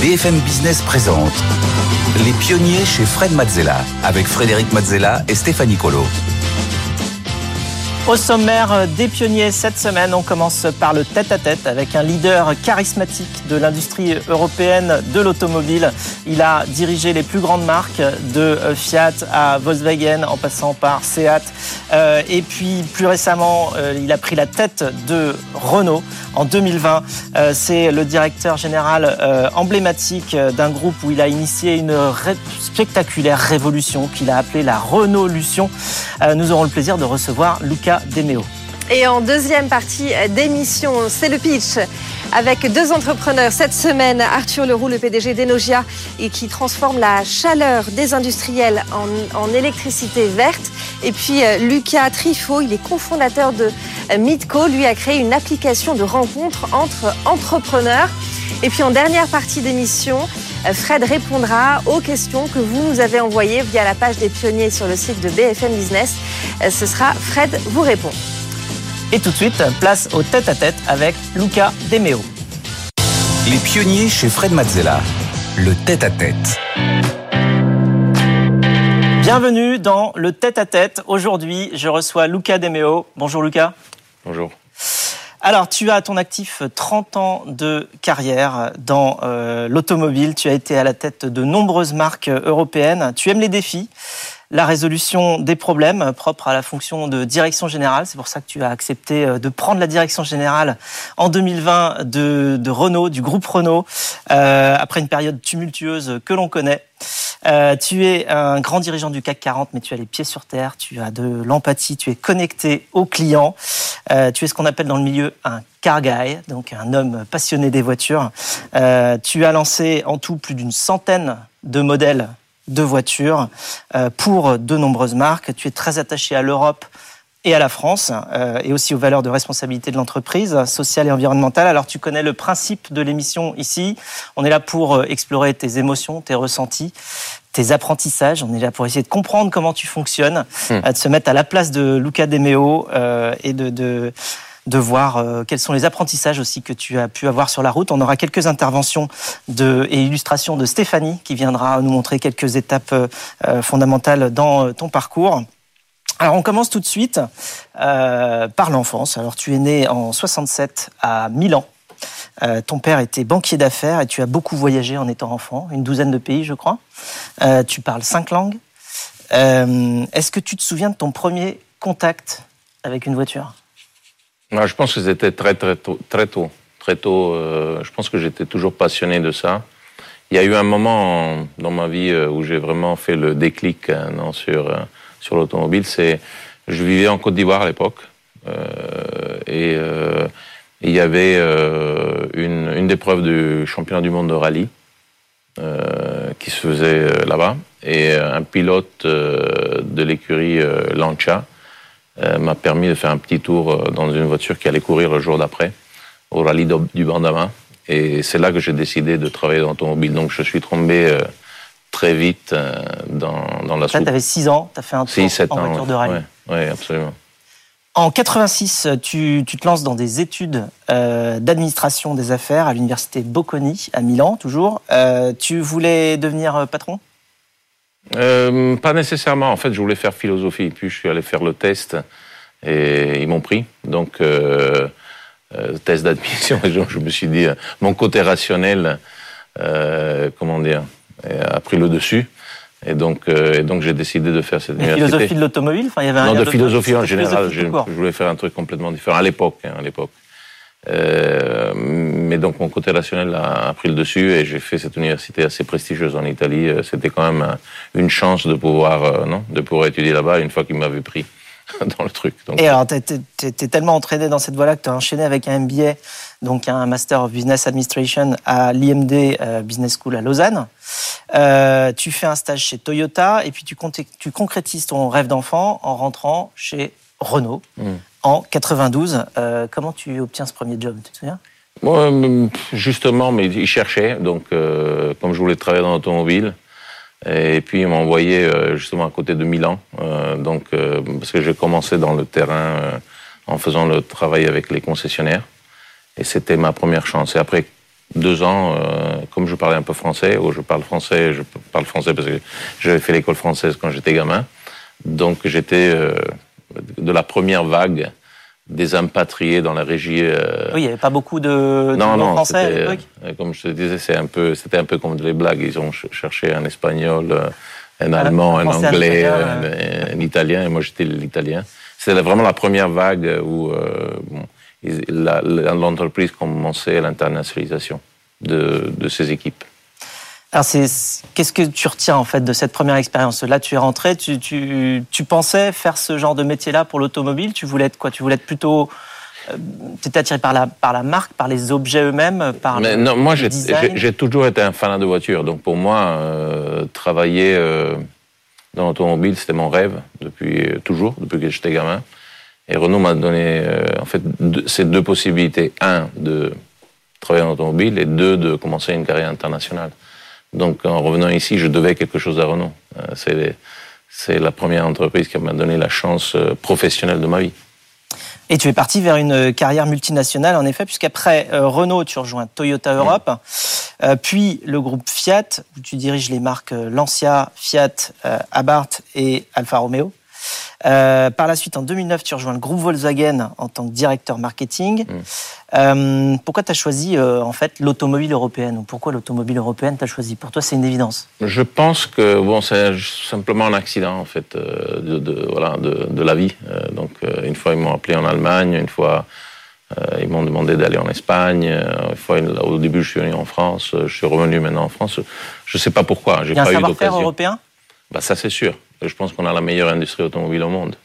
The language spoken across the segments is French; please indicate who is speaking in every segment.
Speaker 1: BFM Business présente Les pionniers chez Fred Mazzella avec Frédéric Mazzella et Stéphanie Colo.
Speaker 2: Au sommaire des pionniers cette semaine, on commence par le tête-à-tête avec un leader charismatique de l'industrie européenne de l'automobile. Il a dirigé les plus grandes marques de Fiat à Volkswagen en passant par Seat. Euh, et puis plus récemment, euh, il a pris la tête de Renault en 2020. Euh, c'est le directeur général emblématique d'un groupe où il a initié une spectaculaire révolution qu'il a appelée la Renault-lution. nous aurons le plaisir de recevoir Luca
Speaker 3: et en deuxième partie d'émission, c'est le pitch avec deux entrepreneurs cette semaine. Arthur Leroux, le PDG d'Enogia, et qui transforme la chaleur des industriels en, électricité verte. Et puis euh, Lucas Trifot, il est cofondateur de euh, Midco. Lui a créé une application de rencontre entre entrepreneurs. Et puis en dernière partie d'émission, Fred répondra aux questions que vous nous avez envoyées via la page des pionniers sur le site de BFM Business. Euh, ce sera Fred vous répond.
Speaker 2: Et tout de suite, place au tête-à-tête avec Luca Demeo.
Speaker 1: Les pionniers chez Fred Mazzella. Le tête-à-tête.
Speaker 2: Bienvenue dans le tête-à-tête. Aujourd'hui, je reçois Luca Demeo. Bonjour Luca.
Speaker 4: Bonjour.
Speaker 2: Alors, tu as à ton actif 30 ans de carrière dans euh, l'automobile. Tu as été à la tête de nombreuses marques européennes. Tu aimes les défis la résolution des problèmes propres à la fonction de direction générale. C'est pour ça que tu as accepté euh, de prendre la direction générale en 2020 de, Renault, du groupe Renault, euh, après une période tumultueuse que l'on connaît. Euh, tu es un grand dirigeant du CAC 40, mais tu as les pieds sur terre, tu as de l'empathie, tu es connecté aux clients. tu es ce qu'on appelle dans le milieu un car guy, donc un homme passionné des voitures. tu as lancé en tout plus d'une centaine de modèles de voitures euh, pour de nombreuses marques. Tu es très attaché à l'Europe et à la France, euh, et aussi aux valeurs de responsabilité de l'entreprise, sociale et environnementale. Alors tu connais le principe de l'émission ici. On est là pour euh, explorer tes émotions, tes ressentis, tes apprentissages. On est là pour essayer de comprendre comment tu fonctionnes, hmm. de se mettre à la place de Luca Demeo et de, de de voir euh, quels sont les apprentissages aussi que tu as pu avoir sur la route. On aura quelques interventions et illustrations de Stéphanie qui viendra nous montrer quelques étapes euh, fondamentales dans euh, ton parcours. Alors on commence tout de suite par l'enfance. Alors tu es né en 67 à Milan. ton père était banquier d'affaires et tu as beaucoup voyagé en étant enfant, une douzaine de pays je crois. tu parles cinq langues. Est-ce que tu te souviens de ton premier contact avec une voiture?
Speaker 4: Je pense que c'était très très tôt. Très tôt, très tôt euh, je pense que j'étais toujours passionné de ça. Il y a eu un moment dans ma vie euh, où j'ai vraiment fait le déclic euh, non, sur, sur l'automobile. C'est, je vivais en Côte d'Ivoire à l'époque. et il y avait une, preuves du championnat du monde de rallye qui se faisait là-bas. Et un pilote de l'écurie Lancia m'a permis de faire un petit tour euh, dans une voiture qui allait courir le jour d'après, au rallye du Bandama. Et c'est là que j'ai décidé de travailler dans l'automobile. Donc je suis tombé euh, très vite dans, dans la
Speaker 2: soupe. Tu avais 6 ans, tu as fait un tour en voiture de rallye.
Speaker 4: Oui, absolument.
Speaker 2: En 86, tu, tu, te lances dans des études d'administration des affaires à l'université Bocconi à Milan, toujours. tu voulais devenir patron?
Speaker 4: Euh, pas nécessairement. En fait, je voulais faire philosophie. Puis je suis allé faire le test et ils m'ont pris. Donc, euh, euh test d'admission. je me suis dit, mon côté rationnel, comment dire, a pris le dessus. Et donc, et donc j'ai décidé de faire cette
Speaker 2: Mais université. philosophie de l'automobile enfin, il y avait un
Speaker 4: Non, de philosophie en général. Je, je, voulais faire un truc complètement différent à l'époque. Hein, à l'époque. Euh, mais donc mon côté rationnel a, pris le dessus et j'ai fait cette université assez prestigieuse en Italie. Euh, c'était quand même une chance de pouvoir, euh, non, de pouvoir étudier là-bas une fois qu'il m'avait pris dans le truc.
Speaker 2: et alors, tu es, tellement entraîné dans cette voie-là que tu as enchaîné avec un MBA, donc un Master of Business Administration à l'IMD Business School à Lausanne. tu fais un stage chez Toyota et puis tu, tu concrétises ton rêve d'enfant en rentrant chez Renault. Hmm en 92. Euh, comment tu obtiens ce premier job Tu te souviens?
Speaker 4: Moi, justement, mais ils cherchaient. Donc, euh, comme je voulais travailler dans l'automobile, et puis ils m'ont envoyé euh, justement à côté de Milan. donc, parce que j'ai commencé dans le terrain en faisant le travail avec les concessionnaires. Et c'était ma première chance. Et après deux ans, comme je parlais un peu français, ou je parle français, je parle français parce que j'avais fait l'école française quand j'étais gamin. Donc j'étais de la première vague des impatriés dans la régie.
Speaker 2: oui, il n'y avait pas beaucoup de,
Speaker 4: non, non,
Speaker 2: français
Speaker 4: Comme je te disais, c'est un peu, c'était un peu comme les blagues. Ils ont cherché un espagnol, un allemand, un, anglais, un, italien, et moi j'étais l'italien. C'était vraiment la première vague où l'entreprise commençait l'internationalisation de, de ses équipes.
Speaker 2: Qu'est-ce que tu retiens en fait de cette première expérience? Là, tu es rentré, tu, tu, tu, pensais faire ce genre de métier-là pour l'automobile? Tu voulais être quoi? Tu voulais être plutôt euh, tu étais attiré par la, par la marque, par les objets eux-mêmes, par
Speaker 4: Mais non, moi, j'ai toujours été un fan de voiture. Donc, pour moi, euh, travailler euh, dans l'automobile, c'était mon rêve depuis toujours, depuis que j'étais gamin. Et Renault m'a donné, en fait, ces deux possibilités. Un, de travailler en automobile, et deux, de commencer une carrière internationale. Donc en revenant ici, je devais quelque chose à Renault. Euh, c'est la première entreprise qui m'a donné la chance euh, professionnelle de ma vie.
Speaker 2: Et tu es parti vers une carrière multinationale, en effet, puisqu'après euh, Renault, tu rejoins Toyota Europe, puis le groupe Fiat, où tu diriges les marques Lancia, Fiat, Abarth et Alfa Romeo. Euh, par la suite, en 2009, tu rejoins le groupe Volkswagen en tant que directeur marketing. Mm. Euh, pourquoi tu as choisi euh, en fait l'automobile européenne ou pourquoi l'automobile européenne t'as choisi? Pour toi, c'est une évidence.
Speaker 4: Je pense que bon, c'est simplement un accident en fait de, de voilà, de, de, la vie. donc une fois ils m'ont appelé en Allemagne, une fois ils m'ont demandé d'aller en Espagne. Une fois, au début, je suis venu en France. Je suis revenu maintenant en France. Je ne sais pas pourquoi.
Speaker 2: J'ai pas eu d'occasion. européen?
Speaker 4: Bah, ça c'est sûr. Je pense qu'on a la meilleure industrie automobile au monde.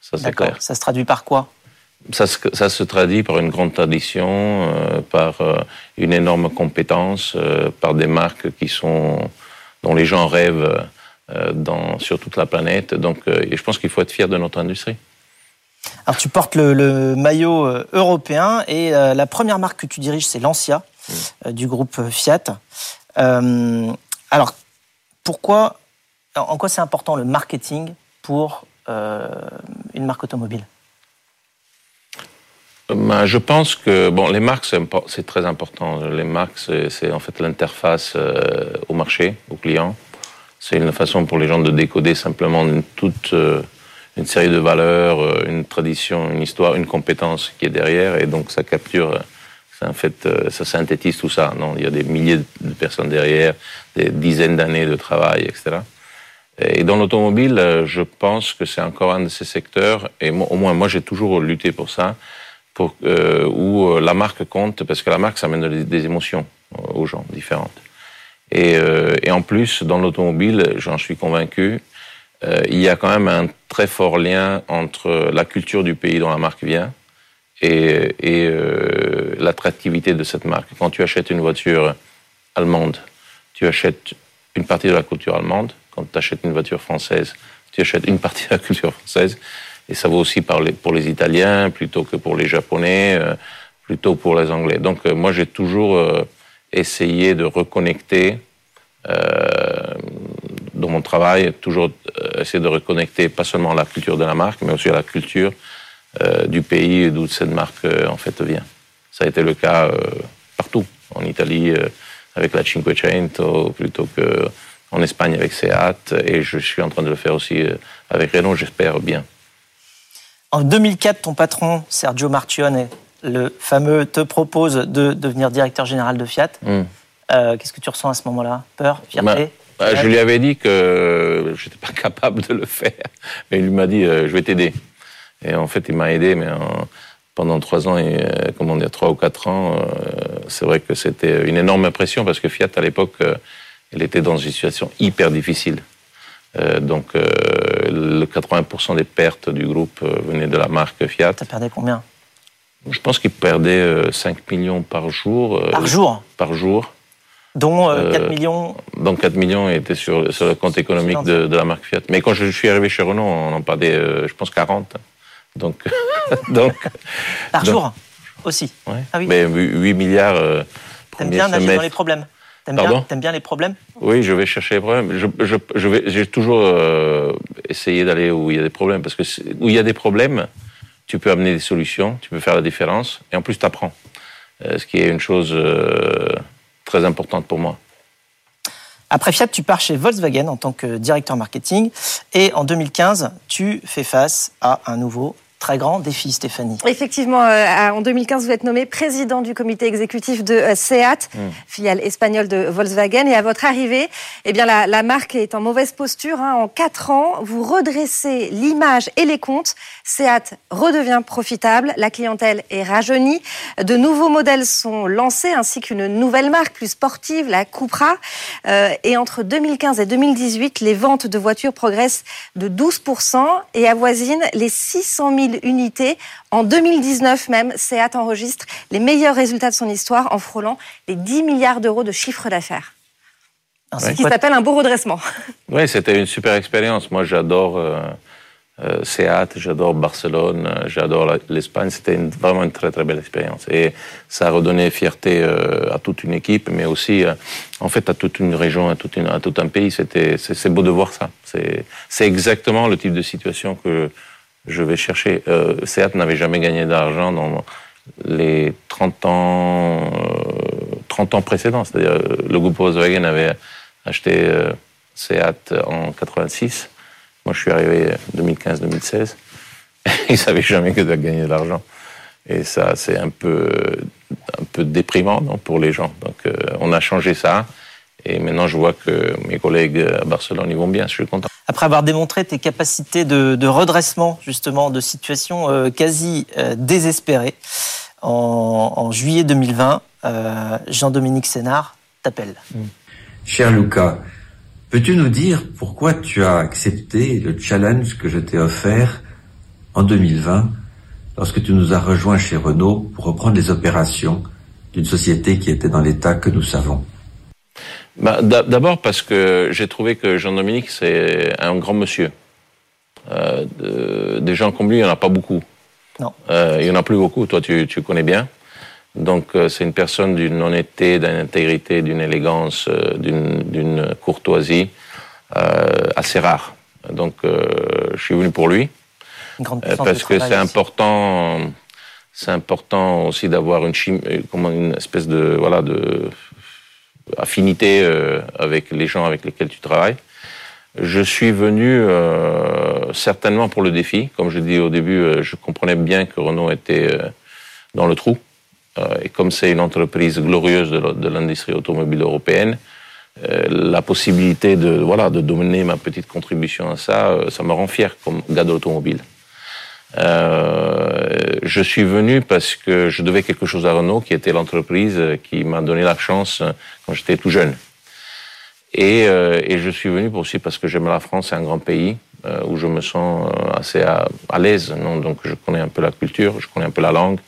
Speaker 2: Ça, c'est clair. Ça se traduit par quoi?
Speaker 4: Ça se, ça se, traduit par une grande tradition, euh, par euh, une énorme compétence, euh, par des marques qui sont, dont les gens rêvent dans, sur toute la planète. Donc, et je pense qu'il faut être fier de notre industrie.
Speaker 2: Alors, tu portes le, le maillot européen et la première marque que tu diriges, c'est Lancia, mmh. du groupe Fiat. alors, pourquoi en quoi c'est important le marketing pour euh, une marque automobile?
Speaker 4: Ben, je pense que les marques, c'est très important. Les marques, c'est en fait l'interface euh, au marché, au client. C'est une façon pour les gens de décoder simplement toute euh, une série de valeurs, une tradition, une histoire, une compétence qui est derrière, et donc ça capture, ça ça synthétise tout ça. Non, il y a des milliers de personnes derrière, des dizaines d'années de travail, etc. Et dans l'automobile, euh, je pense que c'est encore un de ces secteurs, et au moins moi j'ai toujours lutté pour ça, euh, où euh, la marque compte, parce que la marque, ça amène des, émotions aux gens différentes. Et, et en plus, dans l'automobile, j'en suis convaincu, il y a quand même un très fort lien entre la culture du pays dont la marque vient et, et l'attractivité de cette marque. Quand tu achètes une voiture allemande, tu achètes une partie de la culture allemande, quand tu achètes une voiture française, tu achètes une partie de la culture française. Et ça vaut aussi pour les Italiens plutôt que pour les Japonais, euh, plutôt pour les Anglais. Donc euh, moi, j'ai toujours euh, essayé de reconnecter dans mon travail, toujours essayer de reconnecter pas seulement la culture de la marque, mais aussi la culture du pays d'où cette marque en fait vient. Ça a été le cas partout, en Italie avec la Cinquecento, plutôt que en Espagne avec Seat et je suis en train de le faire aussi euh, avec Renault, j'espère bien.
Speaker 2: En 2004, ton patron, Sergio Marchione, le fameux, te propose de devenir directeur général de Fiat. Hmm. Euh, qu'est-ce que tu ressens à ce moment-là? Peur? Fierté?
Speaker 4: Bah, bah, Je lui avais dit que je n'étais pas capable de le faire. Mais il m'a dit, euh, je vais t'aider. Et en fait, il m'a aidé, mais pendant trois ans, et, comment dire, trois ou quatre ans, c'est vrai que c'était une énorme pression parce que Fiat, à l'époque, elle était dans une situation hyper difficile. Euh, donc, euh, le 80% des pertes du groupe euh, venaient de la marque Fiat.
Speaker 2: Ça perdait combien?
Speaker 4: Je pense qu'il perdait 5 millions par jour.
Speaker 2: Par jour?
Speaker 4: Par jour.
Speaker 2: Dont 4 millions?
Speaker 4: Donc 4 millions étaient sur, sur le compte économique de, la marque Fiat. Mais quand je suis arrivé chez Renault, on en parlait, je pense, 40. Donc,
Speaker 2: donc, par jour aussi?
Speaker 4: Ah oui. Mais 8 milliards.
Speaker 2: T'aimes bien nager dans les problèmes T'aimes bien, les problèmes
Speaker 4: Oui, je vais chercher les problèmes. Je, je, je vais, j'ai toujours euh, essayé d'aller où il y a des problèmes, parce que où il y a des problèmes, tu peux amener des solutions, tu peux faire la différence, et en plus, tu apprends. Euh, ce qui est une chose euh, très importante pour moi.
Speaker 2: Après Fiat, tu pars chez Volkswagen en tant que directeur marketing et en 2015, tu fais face à un nouveau très grand défi, Stéphanie.
Speaker 3: Effectivement, euh, en 2015, vous êtes nommé président du comité exécutif de euh, SEAT, mm. filiale espagnole de Volkswagen. Et à votre arrivée, eh bien, la, la marque est en mauvaise posture. Hein. En quatre ans, vous redressez l'image et les comptes. SEAT redevient profitable. La clientèle est rajeunie. De nouveaux modèles sont lancés, ainsi qu'une nouvelle marque plus sportive, la Cupra. Euh, et entre 2015 et 2018, les ventes de voitures progressent de 12% et avoisinent les 600 000 unités. En 2019 même, SEAT enregistre les meilleurs résultats de son histoire en frôlant les 10 milliards d'euros de chiffre d'affaires. Ce qui s'appelle un beau redressement.
Speaker 4: Oui, c'était une super expérience. Moi, j'adore euh, euh Seat, j'adore Barcelone, euh, j'adore l'Espagne. C'était vraiment une très très belle expérience. Et ça a redonné fierté euh, à toute une équipe, mais aussi en fait à toute une région, à, toute une, à tout un pays. C'était, c'est beau de voir ça. C'est exactement le type de situation que je vais chercher. Euh, Seat n'avait jamais gagné d'argent dans les 30 ans, 30 euh, ans précédents. C'est-à-dire, le groupe Volkswagen avait acheté euh, Seat en 86. Moi, je suis arrivé 2015-2016. Ils savaient jamais que de gagner de l'argent. Et ça, c'est un peu, déprimant pour les gens. Donc, on a changé ça. Et maintenant, je vois que mes collègues à Barcelone, ils vont bien. Je suis content.
Speaker 2: Après avoir démontré tes capacités de, redressement, justement, de situation euh, quasi euh, désespérée, en, juillet 2020, euh, Jean-Dominique Sénard t'appelle. Mm.
Speaker 5: Cher Lucas, peux-tu nous dire pourquoi tu as accepté le challenge que je t'ai offert en 2020 lorsque tu nous as rejoints chez Renault pour reprendre les opérations d'une société qui était dans l'état que nous savons?
Speaker 4: Bah, D'abord parce que j'ai trouvé que Jean-Dominique, c'est un grand monsieur. Euh, des gens comme lui, il n'y en a pas beaucoup.
Speaker 2: Non.
Speaker 4: Euh, il n'y en a plus beaucoup, toi tu, tu connais bien. Donc euh, c'est une personne d'une honnêteté, d'une intégrité, d'une élégance, d'une courtoisie assez rare. Donc je suis venu pour lui.
Speaker 2: Une grande
Speaker 4: parce que c'est important, c'est important aussi d'avoir une, une espèce de voilà de affinité euh, avec les gens avec lesquels tu travailles. Je suis venu euh, certainement pour le défi. Comme je dis au début, euh, je comprenais bien que Renault était dans le trou. et comme c'est une entreprise glorieuse de l'industrie automobile européenne, la possibilité de voilà de donner ma petite contribution à ça, ça me rend fier comme gars de l'automobile. Euh, je suis venu parce que je devais quelque chose à Renault, qui était l'entreprise qui m'a donné la chance quand j'étais tout jeune. Et, euh, et, je suis venu aussi parce que j'aime la France, c'est un grand pays euh, où je me sens euh, assez à, à l'aise. Donc je connais un peu la culture, je connais un peu la langue,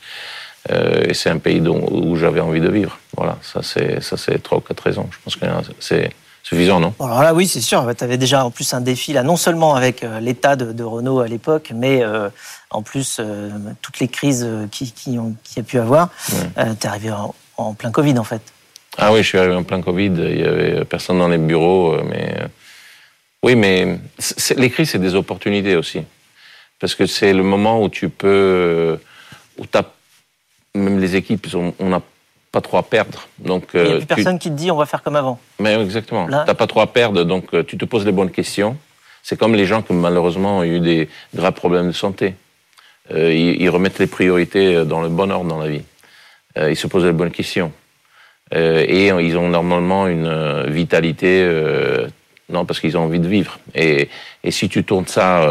Speaker 4: euh, et c'est un pays où j'avais envie de vivre. Voilà, ça c'est ça c'est trois ou quatre raisons. Je pense que c'est suffisant, non?
Speaker 2: Alors là, oui, c'est sûr. Tu avais déjà en plus un défi, là, non seulement avec euh, l'état de, Renault à l'époque, mais euh, en plus euh, toutes les crises qui, qui, ont, qui a pu avoir. tu es arrivé en, plein Covid, en fait.
Speaker 4: Ah oui, je suis arrivé en plein Covid. Il y avait personne dans les bureaux, mais oui, mais les crises, c'est des opportunités aussi, parce que c'est le moment où tu peux, où as, même les équipes, on n'a pas trop à perdre.
Speaker 2: Donc, il n'y a euh, plus personne qui te dit on va faire comme avant.
Speaker 4: Mais exactement. Tu n'as pas trop à perdre, donc euh, tu te poses les bonnes questions. C'est comme les gens qui malheureusement ont eu des graves problèmes de santé. Euh, ils, remettent les priorités dans le bon ordre dans la vie. ils se posent les bonnes questions. et ils ont normalement une vitalité, non, parce qu'ils ont envie de vivre. Et, et si tu tournes ça,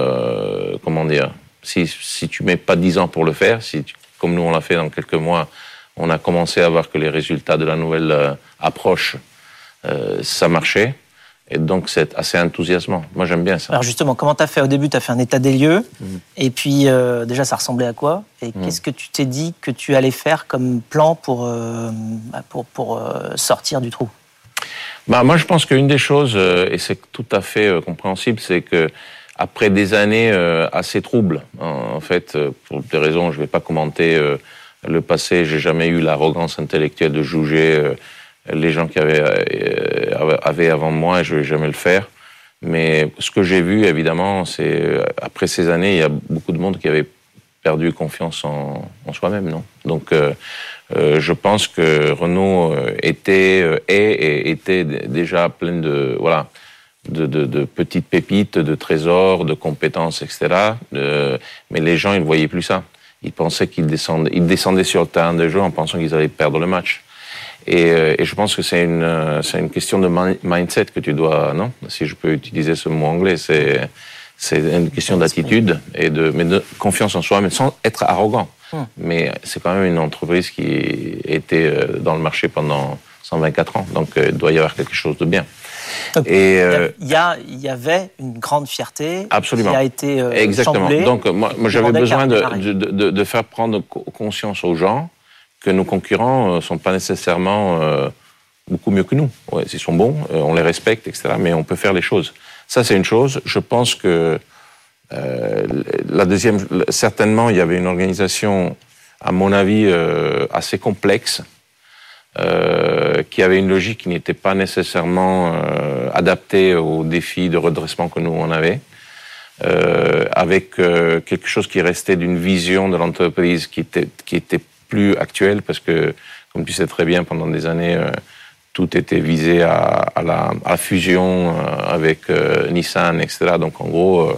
Speaker 4: comment dire, si, si tu mets pas dix ans pour le faire, si comme nous on l'a fait dans quelques mois, on a commencé à voir que les résultats de la nouvelle euh, approche, euh, ça marchait. Et donc, c'est assez enthousiasmant. Moi, j'aime bien ça.
Speaker 2: Alors, justement, comment tu as fait? Au début, tu as fait un état des lieux. Mhm. Et puis, euh, déjà, ça ressemblait à quoi? Et mhm. qu'est-ce que tu t'es dit que tu allais faire comme plan pour, bah, pour, pour sortir du trou?
Speaker 4: Bah, Moi, je pense qu'une des choses, et c'est tout à fait compréhensible, c'est que après des années assez troubles, en fait, pour des raisons, je ne vais pas commenter le passé, j'ai jamais eu l'arrogance intellectuelle de juger euh, les gens qui avaient, euh, avaient avant moi et je vais jamais le faire. Mais ce que j'ai vu, évidemment, c'est euh, après ces années, il y a beaucoup de monde qui avait perdu confiance en, en soi-même, non? Donc, je pense que Renault était est et était déjà plein de voilà de, de, de, petites pépites, de trésors, de compétences, etc. mais les gens, ils ne voyaient plus ça. Ils pensaient qu'ils descendaient, ils descendaient sur le terrain de jeu en pensant qu'ils allaient perdre le match. Et, euh, et je pense que c'est une, euh, c'est une question de mindset que tu dois, non? Si je peux utiliser ce mot anglais, c'est, c'est une question d'attitude et de, mais de confiance en soi, mais sans être arrogant. Hmm. Mais c'est quand même une entreprise qui était euh, dans le marché pendant 124 ans, donc il doit y avoir quelque chose de bien.
Speaker 2: Et il y, a, il y avait une grande fierté
Speaker 4: absolument. qui
Speaker 2: a été
Speaker 4: exactement. donc moi, moi j'avais besoin de, de, de, faire prendre conscience aux gens que nos concurrents ne euh, sont pas nécessairement euh, beaucoup mieux que nous. Ouais, ils sont bons, euh, on les respecte, etc. Mais on peut faire les choses. Ça, c'est une chose. Je pense que la deuxième, certainement, il y avait une organisation, à mon avis, assez complexe, qui avait une logique qui n'était pas nécessairement adaptée aux défis de redressement que nous on avait. avec quelque chose qui restait d'une vision de l'entreprise qui était, qui était plus actuel parce que, comme tu sais très bien, pendant des années, euh, tout était visé à, la, fusion euh, avec euh, Nissan, etc. Donc en gros,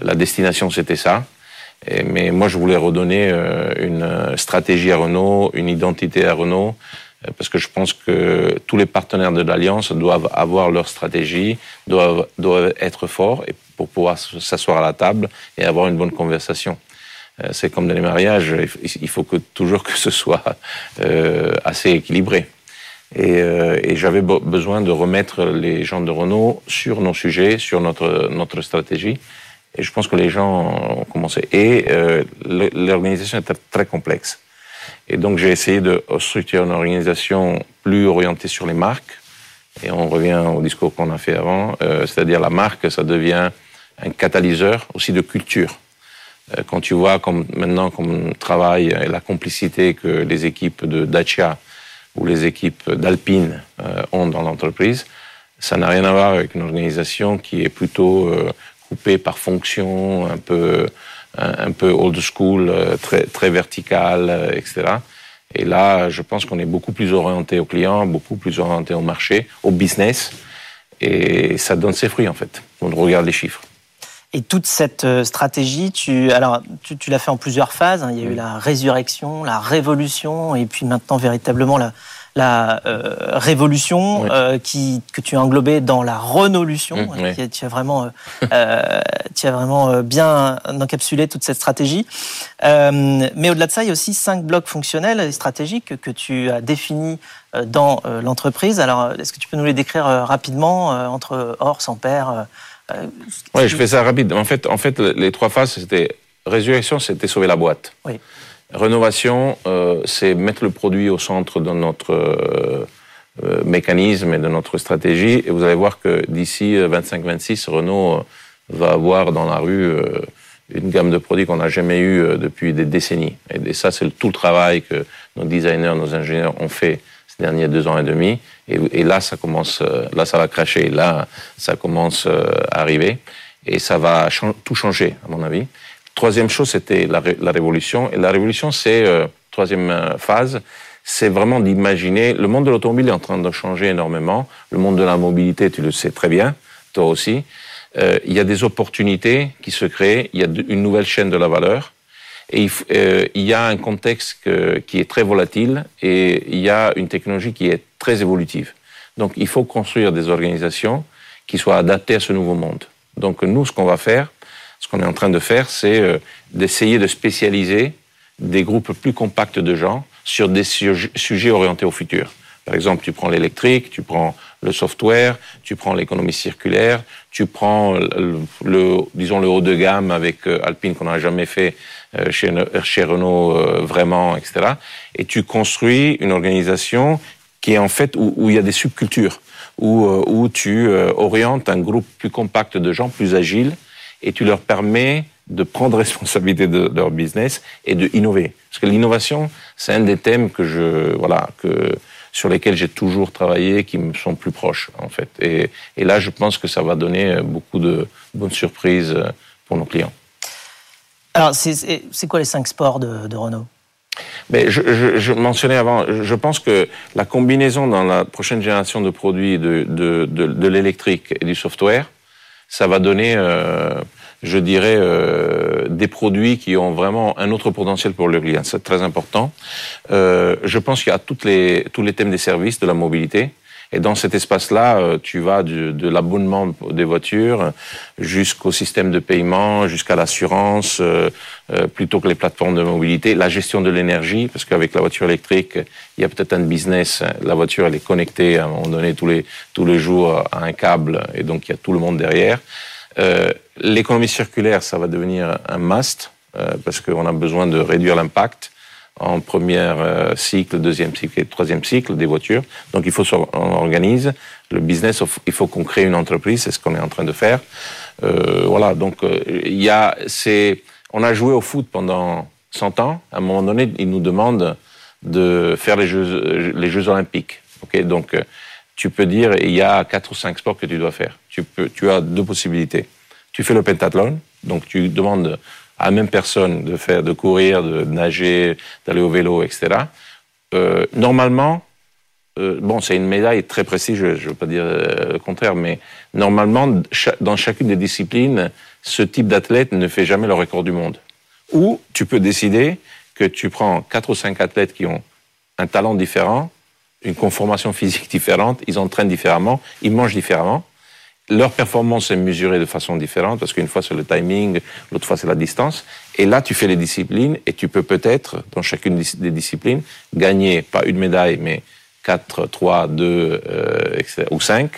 Speaker 4: la destination c'était ça. mais moi, je voulais redonner une stratégie à Renault, une identité à Renault, parce que je pense que tous les partenaires de l'Alliance doivent avoir leur stratégie, doivent, doivent être forts pour pouvoir s'asseoir à la table et avoir une bonne conversation. Euh, c'est comme dans les mariages, il faut que, toujours que ce soit euh, assez équilibré. Et, euh, et j'avais besoin de remettre les gens de Renault sur nos sujets, sur notre, notre stratégie. Et je pense que les gens ont commencé. Et euh, l'organisation était très complexe. Et donc j'ai essayé de structurer une organisation plus orientée sur les marques. Et on revient au discours qu'on a fait avant, euh, c'est-à-dire la marque, ça devient un catalyseur aussi de culture. Euh, quand tu vois comme maintenant comme travail et la complicité que les équipes de Dacia ou les équipes d'Alpine euh, ont dans l'entreprise, ça n'a rien à voir avec une organisation qui est plutôt coupée par fonction, un peu un, peu old school, très très verticale, etc. Et là, je pense qu'on est beaucoup plus orienté aux clients, beaucoup plus orienté au marché, au business, et ça donne ses fruits en fait. On regarde les chiffres.
Speaker 2: Et toute cette euh, stratégie, tu, alors, tu, tu l'as fait en plusieurs phases. Hein. Il y a eu la résurrection, la révolution, et puis maintenant véritablement la, la euh, révolution euh, qui, que tu as englobée dans la renolution. Mmh, tu as vraiment, euh, tu as vraiment bien encapsulé toute cette stratégie. mais au-delà de ça, il y a aussi cinq blocs fonctionnels et stratégiques que tu as définis dans l'entreprise. Alors, est-ce que tu peux nous les décrire rapidement entre or, sans père
Speaker 4: oui, je fais ça rapide. En fait, en fait, les trois phases, c'était résurrection, c'était sauver la boîte. Oui. Rénovation, euh, c'est mettre le produit au centre de notre euh, mécanisme et de notre stratégie. Et vous allez voir que d'ici 25-26, Renault va avoir dans la rue une gamme de produits qu'on n'a jamais eu depuis des décennies. Et ça, c'est tout le travail que nos designers, nos ingénieurs ont fait ces derniers deux ans et demi. Et, là, ça commence, euh, là, ça va cracher. Là, ça commence euh, à arriver. Et ça va tout changer, à mon avis. Troisième chose, c'était la, révolution. Et la révolution, c'est, euh, troisième phase, c'est vraiment d'imaginer, le monde de l'automobile est en train de changer énormément. Le monde de la mobilité, tu le sais très bien, toi aussi. il y a des opportunités qui se créent. Il y a une nouvelle chaîne de la valeur. Et euh, il, y a un contexte qui est très volatile et il y a une technologie qui est très évolutive. Donc il faut construire des organisations qui soient adaptées à ce nouveau monde. Donc nous, ce qu'on va faire, ce qu'on est en train de faire, c'est euh, d'essayer de spécialiser des groupes plus compacts de gens sur des sujets orientés au futur. Par exemple, tu prends l'électrique, tu prends le software, tu prends l'économie circulaire, tu prends le, disons le haut de gamme avec euh, Alpine qu'on n'a jamais fait euh, chez, chez Renault vraiment, etc. Et tu construis une organisation qui est en fait où, où il y a des subcultures, où, où tu orientes un groupe plus compact de gens, plus agiles, et tu leur permets de prendre responsabilité de, leur business et de innover. Parce que l'innovation, c'est un des thèmes que je, voilà, que sur lesquels j'ai toujours travaillé, qui me sont plus proches, en fait. Et, et, là, je pense que ça va donner beaucoup de bonnes surprises pour nos clients.
Speaker 2: Alors, c'est quoi les cinq sports de, de Renault?
Speaker 4: Mais je, je, je, mentionnais avant, je pense que la combinaison dans la prochaine génération de produits de, de, de, de l'électrique et du software, ça va donner, euh, je dirais, euh, des produits qui ont vraiment un autre potentiel pour le client. C'est très important. Euh, je pense qu'il y a toutes les, tous les thèmes des services, de la mobilité. Et dans cet espace-là, euh, tu vas de, de l'abonnement des voitures jusqu'au système de paiement, jusqu'à l'assurance, euh, euh, plutôt que les plateformes de mobilité, la gestion de l'énergie, parce qu'avec la voiture électrique, il y a peut-être un business. La voiture, elle est connectée à un moment donné tous les tous les jours à un câble, et donc il y a tout le monde derrière. Euh, L'économie circulaire, ça va devenir un must, euh, parce qu'on a besoin de réduire l'impact en premier euh, cycle, deuxième cycle et troisième cycle des voitures. Donc il faut qu'on organise le business. Il faut qu'on crée une entreprise. C'est ce qu'on est en train de faire. Euh, voilà. Donc euh, il y a, c'est, on a joué au foot pendant 100 ans. À un moment donné, ils nous demandent de faire les Jeux, les Jeux olympiques. Ok. Donc tu peux dire il y a quatre ou cinq sports que tu dois faire. Tu peux, tu as deux possibilités. Tu fais le pentathlon. Donc tu demandes à la même personne de faire, de courir, de nager, d'aller au vélo, etc. Euh, normalement, euh, bon, c'est une médaille très précise, je ne veux pas dire euh, le contraire, mais normalement, dans chacune des disciplines, ce type d'athlète ne fait jamais le record du monde. Ou tu peux décider que tu prends quatre ou cinq athlètes qui ont un talent différent, une conformation physique différente, ils entraînent différemment, ils mangent différemment, leur performance est mesurée de façon différente parce qu'une fois c'est le timing, l'autre fois c'est la distance. Et là, tu fais les disciplines et tu peux peut-être, dans chacune des disciplines, gagner pas une médaille, mais 4, 3, 2 euh, ou 5.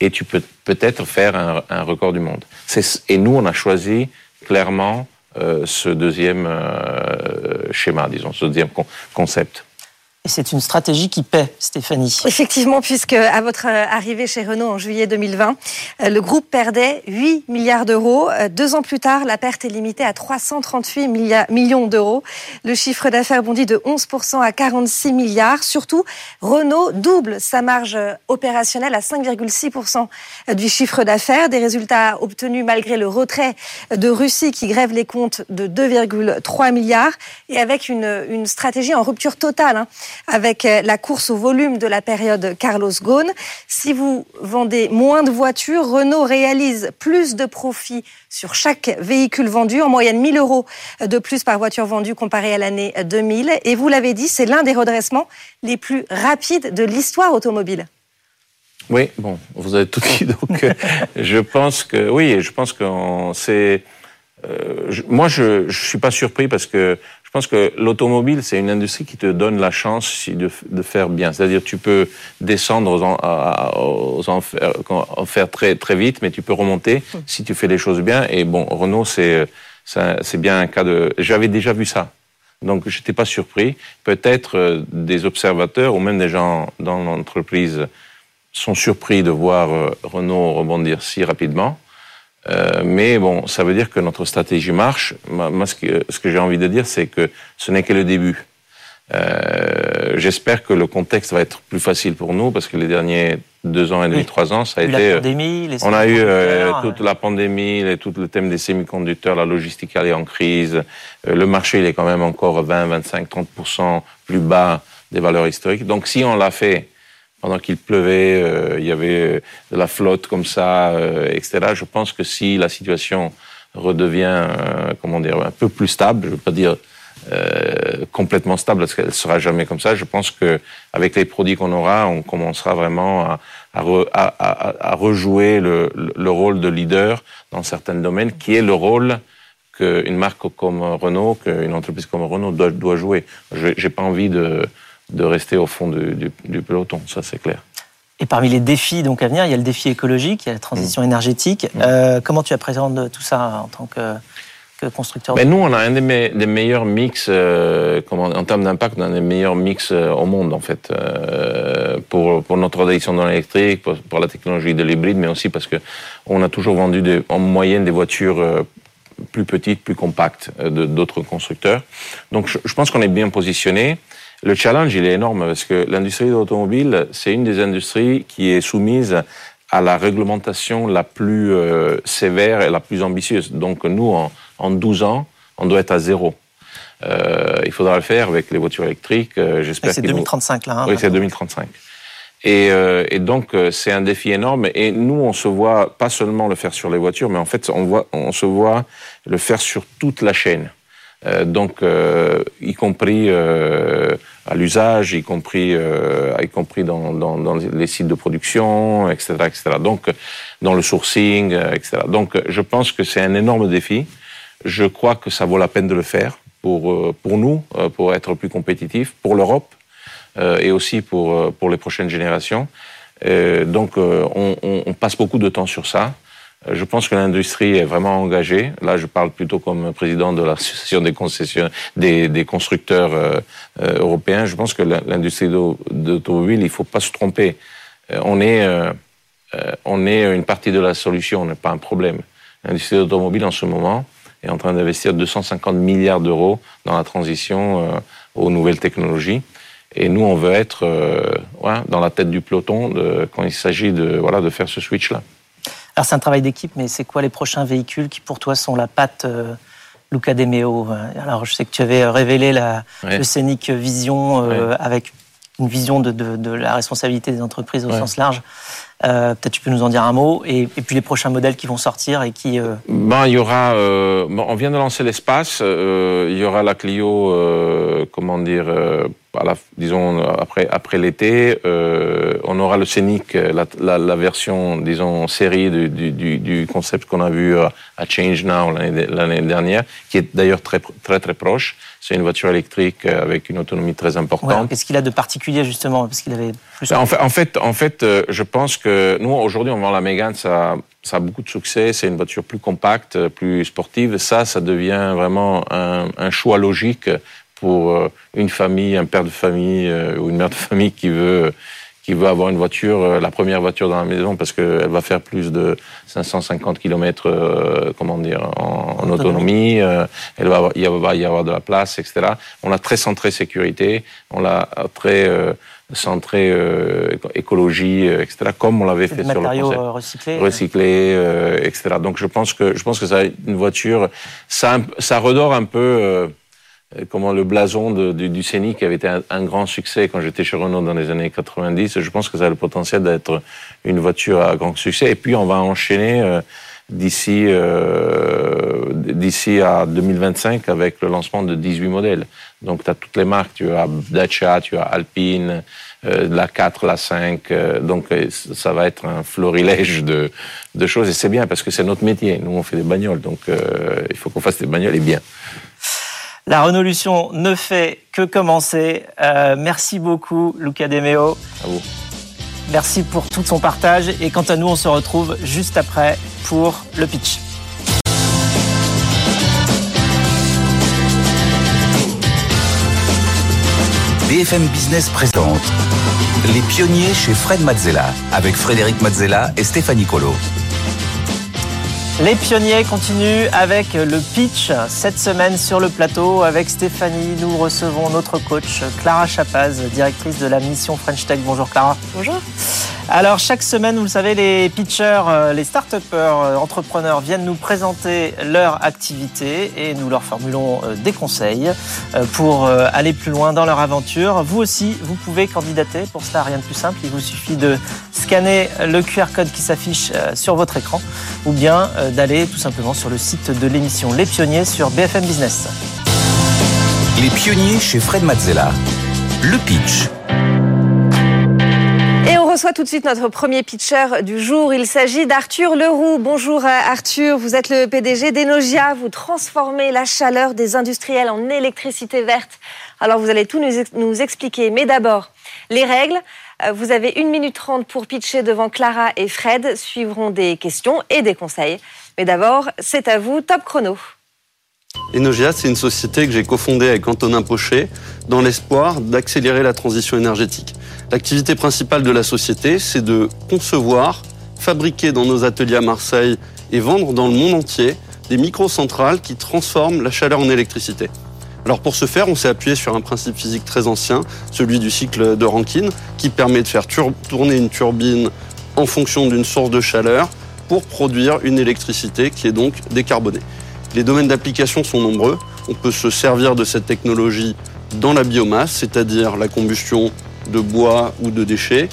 Speaker 4: Et tu peux peut-être faire un, un, record du monde. Et nous, on a choisi clairement euh, ce deuxième euh, schéma, disons, ce deuxième concept.
Speaker 2: Et c'est une stratégie qui paie, Stéphanie.
Speaker 3: Effectivement, puisque à votre euh, arrivée chez Renault en juillet 2020, euh, le groupe perdait 8 milliards d'euros. Euh, deux ans plus tard, la perte est limitée à 338 millions d'euros. Le chiffre d'affaires bondit de 11% à 46 milliards. Surtout, Renault double sa marge opérationnelle à 5,6% du chiffre d'affaires. Des résultats obtenus malgré le retrait de Russie qui grève les comptes de 2,3 milliards et avec une, stratégie en rupture totale. Hein avec euh, la course au volume de la période Carlos Ghosn. Si vous vendez moins de voitures, Renault réalise plus de profits sur chaque véhicule vendu, en moyenne 1000 euros de plus par voiture vendue comparé à l'année 2000. Et vous l'avez dit, c'est l'un des redressements les plus rapides de l'histoire automobile.
Speaker 4: Oui, bon, vous avez tout dit. Donc, euh, je pense que oui, je pense que c'est. Euh, moi, je, je suis pas surpris parce que je pense que l'automobile, c'est une industrie qui te donne la chance de, de faire bien. C'est-à-dire, tu peux descendre aux, en, aux enfers, très très vite, mais tu peux remonter si tu fais les choses bien. Et bon, Renault, c'est c'est bien un cas de. J'avais déjà vu ça. Donc, j'étais pas surpris. Peut-être euh, des observateurs ou même des gens dans l'entreprise sont surpris de voir euh, Renault rebondir si rapidement. Euh, mais bon, ça veut dire que notre stratégie marche. Moi, ce que, ce que j'ai envie de dire, c'est que ce n'est que le début. Euh, J'espère que le contexte va être plus facile pour nous parce que les derniers deux ans et demi, trois ans, ça a été.
Speaker 2: La pandémie, les
Speaker 4: on a eu euh, toute la pandémie, les, tout le thème des semi-conducteurs, la logistique elle est en crise. Euh, le marché, il est quand même encore 20, 25, 30% plus bas des valeurs historiques. Donc, si on l'a fait pendant qu'il pleuvait, euh, il y avait de la flotte comme ça, euh, etc. Je pense que si la situation redevient, euh, comment dire, un peu plus stable, je ne veux pas dire euh, complètement stable parce qu'elle sera jamais comme ça. Je pense que avec les produits qu'on aura, on commencera vraiment à, à, re, à, à rejouer le, le, rôle de leader dans certains domaines, qui est le rôle qu'une marque comme Renault, qu'une entreprise comme Renault doit, doit jouer. Je n'ai pas envie de de rester au fond du, du, du peloton, ça c'est clair.
Speaker 2: Et parmi les défis donc à venir, il y a le défi écologique, il y a la transition mmh. énergétique. Mmh. Euh, comment tu appréhendes tout ça en tant que, que constructeur
Speaker 4: ben Nous, on a un des, me des meilleurs mix, euh, comment, en termes d'impact, on a un des meilleurs mix euh, au monde en fait, pour, pour notre addiction dans l'électrique, pour, pour, la technologie de l'hybride, mais aussi parce que on a toujours vendu des, en moyenne des voitures plus petites, plus compactes d'autres constructeurs. Donc je, je pense qu'on est bien positionné. Le challenge, il est énorme parce que l'industrie de l'automobile, c'est une des industries qui est soumise à la réglementation la plus euh, sévère et la plus ambitieuse. Donc nous, en, en 12 ans, on doit être à zéro. il faudra le faire avec les voitures électriques.
Speaker 2: J'espère. C'est 2035 là.
Speaker 4: Hein, oui, c'est 2035. Et, euh, et donc euh, c'est un défi énorme. Et nous, on se voit pas seulement le faire sur les voitures, mais en fait, on, voit, on se voit le faire sur toute la chaîne. Euh, donc, euh, y compris euh, à l'usage, y compris, y compris dans, dans, dans, les sites de production, etc., etc. Donc, dans le sourcing, etc. Donc, je pense que c'est un énorme défi. Je crois que ça vaut la peine de le faire pour pour nous, pour être plus compétitifs, pour l'Europe et aussi pour, pour les prochaines générations. Donc on, on, passe beaucoup de temps sur ça. Je pense que l'industrie est vraiment engagée. Là, je parle plutôt comme président de l'association des concessions, des, des constructeurs euh, européens. Je pense que l'industrie d'automobile, il faut pas se tromper. on est, euh, on est une partie de la solution, on n'est pas un problème. L'industrie automobile, en ce moment, est en train d'investir 250 milliards d'euros dans la transition aux nouvelles technologies. Et nous, on veut être euh, dans la tête du peloton quand il s'agit de, voilà, de faire ce switch-là.
Speaker 2: Alors c'est un travail d'équipe, mais c'est quoi les prochains véhicules qui pour toi sont la patte euh, Luca De Meo Alors je sais que tu avais révélé la, le Scénic Vision euh, avec une vision de, de, de, la responsabilité des entreprises au sens large. Euh, Peut-être tu peux nous en dire un mot. Et, et, puis les prochains modèles qui vont sortir et qui. Euh...
Speaker 4: Ben, il y aura. Euh, on vient de lancer l'espace. Euh, il y aura la Clio, euh, comment dire, euh, à la, disons après après l'été. on aura le Scénic, la, la, la, version, disons, série du, du, du concept qu'on a vu à Change Now l'année dernière, qui est d'ailleurs très très très proche. C'est une voiture électrique avec une autonomie très importante. Ouais,
Speaker 2: Qu'est-ce qu'il a de particulier justement Parce qu'il avait plus.
Speaker 4: En fait, en fait, en fait, je pense que nous, aujourd'hui, on vend la Mégane, ça, ça a beaucoup de succès. C'est une voiture plus compacte, plus sportive. Ça, ça devient vraiment un, un choix logique pour euh, une famille, un père de famille euh, ou une mère de famille qui veut qui veut avoir une voiture, euh, la première voiture dans la maison, parce qu'elle va faire plus de 550 km, comment dire, en, en autonomie. elle va, il va y avoir de la place, etc. On l'a très centré sécurité, on l'a très centré euh, écologie, euh, etc., comme on l'avait fait sur le concept.
Speaker 2: Euh, recyclés.
Speaker 4: Recyclés, euh, etc. Donc je pense que je pense que ça une voiture, ça ça redore un peu euh, comment le blason du, Scénic avait été un, un grand succès quand j'étais chez Renault dans les années 90. Je pense que ça a le potentiel d'être une voiture à grand succès. Et puis on va enchaîner d'ici euh, d'ici à 2025 avec le lancement de 18 modèles. Donc tu as toutes les marques, tu as Dacia, tu as Alpine, euh, la 4, la 5, euh, donc euh, ça va être un florilège de, de choses et c'est bien parce que c'est notre métier. Nous on fait des bagnoles, donc euh, il faut qu'on fasse des bagnoles et bien.
Speaker 2: La Renolution ne fait que commencer. Euh, merci beaucoup, Luca Demeo.
Speaker 4: À vous.
Speaker 2: Merci pour tout son partage. Et quant à nous, on se retrouve juste après pour le pitch.
Speaker 1: BFM Business présente Les pionniers chez Fred Mazzella avec Frédéric Mazzella et Stéphanie Colo.
Speaker 2: Les pionniers continuent avec le pitch. Cette semaine sur le plateau, avec Stéphanie, nous recevons notre coach Clara Chapaz, directrice de la mission French Tech. Bonjour Clara.
Speaker 3: Bonjour.
Speaker 2: Alors chaque semaine, vous le savez, les pitchers, euh, les start-upers, euh, entrepreneurs viennent nous présenter leur activité et nous leur formulons euh, des conseils pour aller plus loin dans leur aventure. Vous aussi, vous pouvez candidater. Pour cela, rien de plus simple. Il vous suffit de scanner le QR code qui s'affiche sur votre écran ou bien d'aller tout simplement sur le site de l'émission Les Pionniers sur BFM Business.
Speaker 1: Les pionniers chez Fred Mazzella. Le pitch.
Speaker 3: Reçoit tout de suite notre premier pitcher du jour. Il s'agit d'Arthur Leroux. Bonjour Arthur, vous êtes le PDG d'Enogia. Vous transformez la chaleur des industriels en électricité verte. Alors vous allez tout nous, nous expliquer. Mais d'abord, les règles. Vous avez une minute trente pour pitcher devant Clara et Fred. Suivront des questions et des conseils. Mais d'abord, c'est à vous, top chrono.
Speaker 6: Enogia, c'est une société que j'ai cofondée avec Antonin Pochet dans l'espoir d'accélérer la transition énergétique. L'activité principale de la société, c'est de concevoir, fabriquer dans nos ateliers à Marseille et vendre dans le monde entier des microcentrales qui transforment la chaleur en électricité. Alors pour ce faire, on s'est appuyé sur un principe physique très ancien, celui du cycle de Rankine, qui permet de faire tourner une turbine en fonction d'une source de chaleur pour produire une électricité qui est donc décarbonée. Les domaines d'application sont nombreux. on peut se servir de cette technologie dans la biomasse, c'est-à-dire la combustion de bois ou de déchets,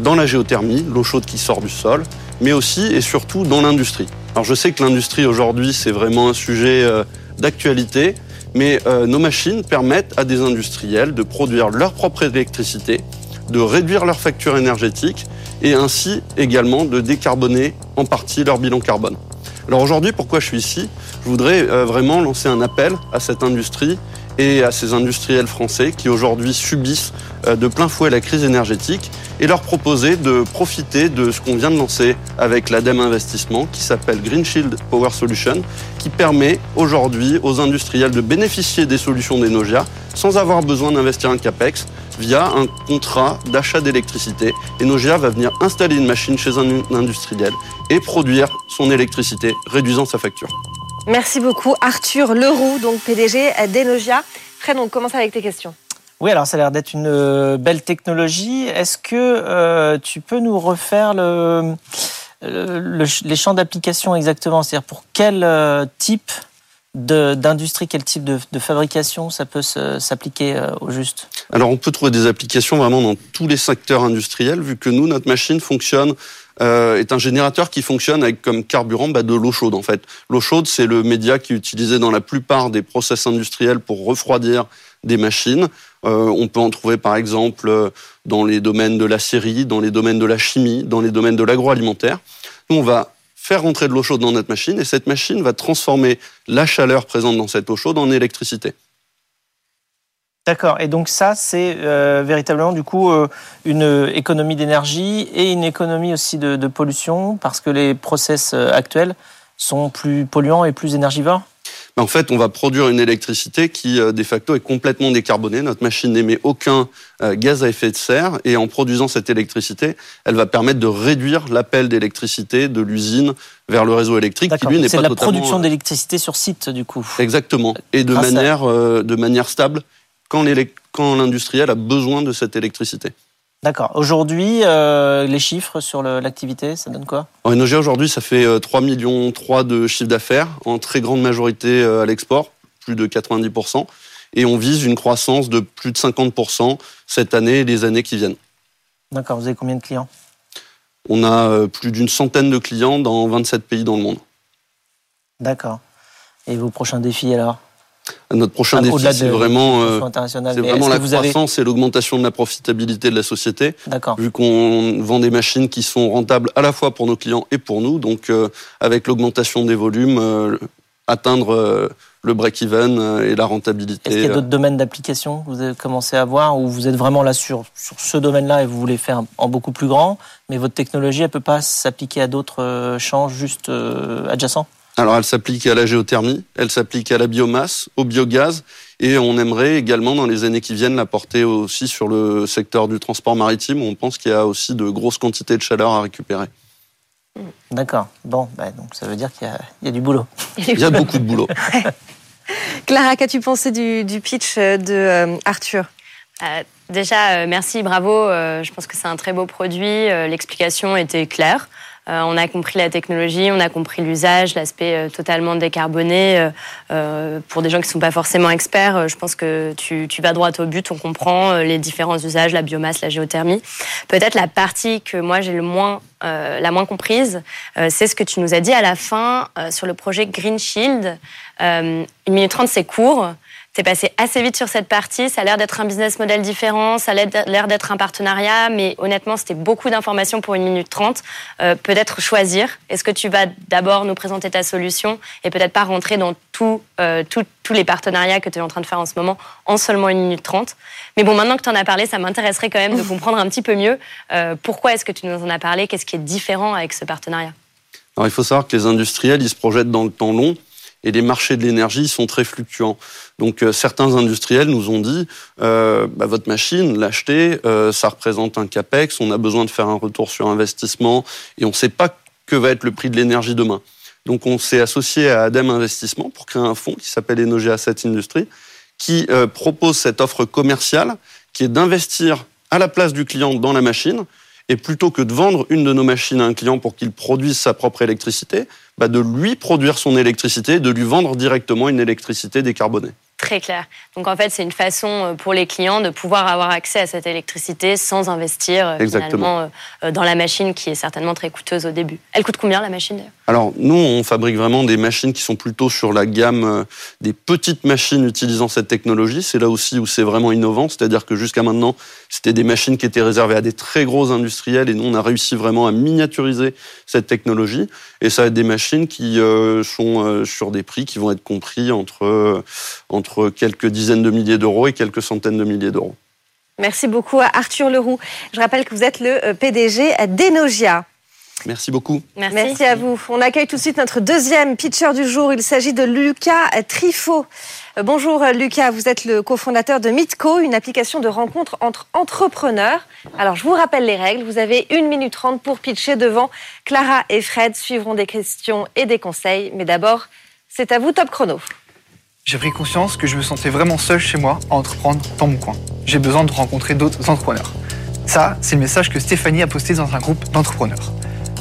Speaker 6: dans la géothermie, l'eau chaude qui sort du sol, mais aussi et surtout dans l'industrie. Alors je sais que l'industrie aujourd'hui c'est vraiment un sujet euh, d'actualité, mais euh, nos machines permettent à des industriels de produire leur propre électricité, de réduire leur facture énergétique et ainsi également de décarboner en partie leur bilan carbone. Alors aujourd'hui, pourquoi je suis ici? Je voudrais euh, vraiment lancer un appel à cette industrie et à ces industriels français qui aujourd'hui subissent de plein fouet la crise énergétique et leur proposer de profiter de ce qu'on vient de lancer avec l'ADEME Investissement qui s'appelle Green Shield Power Solution qui permet aujourd'hui aux industriels de bénéficier des solutions d'Enogia sans avoir besoin d'investir un CAPEX via un contrat d'achat d'électricité. Enogia va venir installer une machine chez un industriel et produire son électricité, réduisant sa facture.
Speaker 3: Merci beaucoup Arthur Leroux, donc PDG d'Enogia. Fred, on commence avec tes questions.
Speaker 2: Oui, alors ça a l'air d'être une euh, belle technologie. Est-ce que euh, tu peux nous refaire le, les champs d'application exactement? C'est-à-dire pour quel euh, type d'industrie, quel type de, fabrication ça peut s'appliquer au juste?
Speaker 6: Alors on peut trouver des applications vraiment dans tous les secteurs industriels, vu que nous, notre machine fonctionne est un générateur qui fonctionne avec comme carburant bah, de l'eau chaude en fait. L'eau chaude, c'est le média qui est utilisé dans la plupart des process industriels pour refroidir des machines. Euh, on peut en trouver par exemple euh, dans les domaines de la scierie, dans les domaines de la chimie, dans les domaines de l'agroalimentaire. Nous, on va faire rentrer de l'eau chaude dans notre machine et cette machine va transformer la chaleur présente dans cette eau chaude en électricité.
Speaker 2: D'accord. Et donc ça, c'est euh, véritablement du coup une économie d'énergie et une économie aussi de, de, pollution parce que les process actuels sont plus polluants et plus énergivores?
Speaker 6: En fait, on va produire une électricité qui, de facto, est complètement décarbonée. Notre machine n'émet aucun gaz à effet de serre et en produisant cette électricité, elle va permettre de réduire l'appel d'électricité de l'usine vers le réseau électrique
Speaker 2: qui lui n'est pas C'est la production d'électricité sur site, du coup.
Speaker 6: Exactement, et de manière, de manière stable quand l'industriel a besoin de cette électricité.
Speaker 2: D'accord. Aujourd'hui, euh, les chiffres sur l'activité, ça donne quoi?
Speaker 6: En aujourd'hui, ça fait 3,3 euh, millions de chiffre d'affaires, en très grande majorité euh, à l'export, plus de 90%. Et on vise une croissance de plus de 50% cette année et les années qui viennent.
Speaker 2: D'accord. Vous avez combien de clients?
Speaker 6: On a plus d'une centaine de clients dans 27 pays dans le monde.
Speaker 2: D'accord. Et vos prochains défis alors?
Speaker 6: Notre prochain défi, c'est vraiment, euh, vraiment la croissance et l'augmentation de la profitabilité de la société. Vu qu'on vend des machines qui sont rentables à la fois pour nos clients et pour nous. Donc, euh, avec l'augmentation des volumes, euh, atteindre le break-even et la rentabilité.
Speaker 2: Est-ce qu'il y a d'autres domaines d'application que vous avez commencé à voir ou vous êtes vraiment là sur, sur ce domaine-là et vous voulez faire en beaucoup plus grand, mais votre technologie, elle peut pas s'appliquer à d'autres champs juste adjacents?
Speaker 6: Alors elle s'applique à la géothermie, elle s'applique à la biomasse, au biogaz, et on aimerait également dans les années qui viennent la porter aussi sur le secteur du transport maritime où on pense qu'il y a aussi de grosses quantités de chaleur à récupérer.
Speaker 2: D'accord. Bon, bah, donc ça veut dire qu'il y, a du boulot.
Speaker 6: Il y a beaucoup de boulot.
Speaker 3: Clara, qu'as-tu pensé du, pitch de euh, Arthur?
Speaker 7: Euh, Déjà, euh, merci, bravo. je pense que c'est un très beau produit. L'explication était claire. Euh, on a compris la technologie, on a compris l'usage, l'aspect euh, totalement décarboné. Euh, pour des gens qui ne sont pas forcément experts, je pense que tu, vas droit au but, on comprend les différents usages, la biomasse, la géothermie. Peut-être la partie que moi j'ai le moins, la moins comprise, c'est ce que tu nous as dit à la fin sur le projet Green Shield. une minute trente, c'est court. T'es passé assez vite sur cette partie. Ça a l'air d'être un business model différent, ça a l'air d'être un partenariat, mais honnêtement, c'était beaucoup d'informations pour une minute trente. Euh, peut-être choisir. Est-ce que tu vas d'abord nous présenter ta solution et peut-être pas rentrer dans euh, tous les partenariats que tu es en train de faire en ce moment en seulement une minute trente? Mais bon, maintenant que tu en as parlé, ça m'intéresserait quand même de comprendre un petit peu mieux euh, pourquoi est-ce que tu nous en as parlé, qu'est-ce qui est différent avec ce partenariat?
Speaker 6: Alors, il faut savoir que les industriels, ils se projettent dans le temps long et les marchés de l'énergie sont très fluctuants. Donc euh, certains industriels nous ont dit euh, bah, votre machine, l'acheter, euh, ça représente un capex, on a besoin de faire un retour sur investissement et on ne sait pas que va être le prix de l'énergie demain. Donc on s'est associé à Adem Investissement pour créer un fonds qui s'appelle Energy Asset Industry, qui propose cette offre commerciale qui est d'investir à la place du client dans la machine Et plutôt que de vendre une de nos machines à un client pour qu'il produise sa propre électricité, bah de lui produire son électricité, de lui vendre directement une électricité décarbonée
Speaker 7: très clair. Donc en fait, c'est une façon euh, pour les clients de pouvoir avoir accès à cette électricité sans investir euh, finalement euh, dans la machine qui est certainement très coûteuse au début. Elle coûte combien la machine
Speaker 6: Alors nous, on fabrique vraiment des machines qui sont plutôt sur la gamme des petites machines utilisant cette technologie. C'est là aussi où c'est vraiment innovant, c'est-à-dire que jusqu'à maintenant, c'était des machines qui étaient réservées à des très gros industriels et nous, on a réussi vraiment à miniaturiser cette technologie. Et ça va être des machines qui sont sur des prix qui vont être compris entre entre quelques dizaines de milliers d'euros et quelques centaines de milliers d'euros.
Speaker 3: Merci beaucoup à Arthur Leroux. Je rappelle que vous êtes le euh, PDG d'Enogia.
Speaker 6: Merci beaucoup.
Speaker 3: Merci. à vous. On accueille tout de suite notre deuxième pitcher du jour. Il s'agit de Lucas Trifot. Euh, bonjour euh, Lucas, vous êtes le cofondateur de Mitco, une application de rencontre entre entrepreneurs. Alors je vous rappelle les règles. Vous avez une minute trente pour pitcher devant Clara et Fred. Suivront des questions et des conseils. Mais d'abord, c'est à vous top chrono
Speaker 8: j'ai pris conscience que je me sentais vraiment seul chez moi à entreprendre dans mon coin. J'ai besoin de rencontrer d'autres entrepreneurs. Ça, c'est le message que Stéphanie a posté dans un groupe d'entrepreneurs.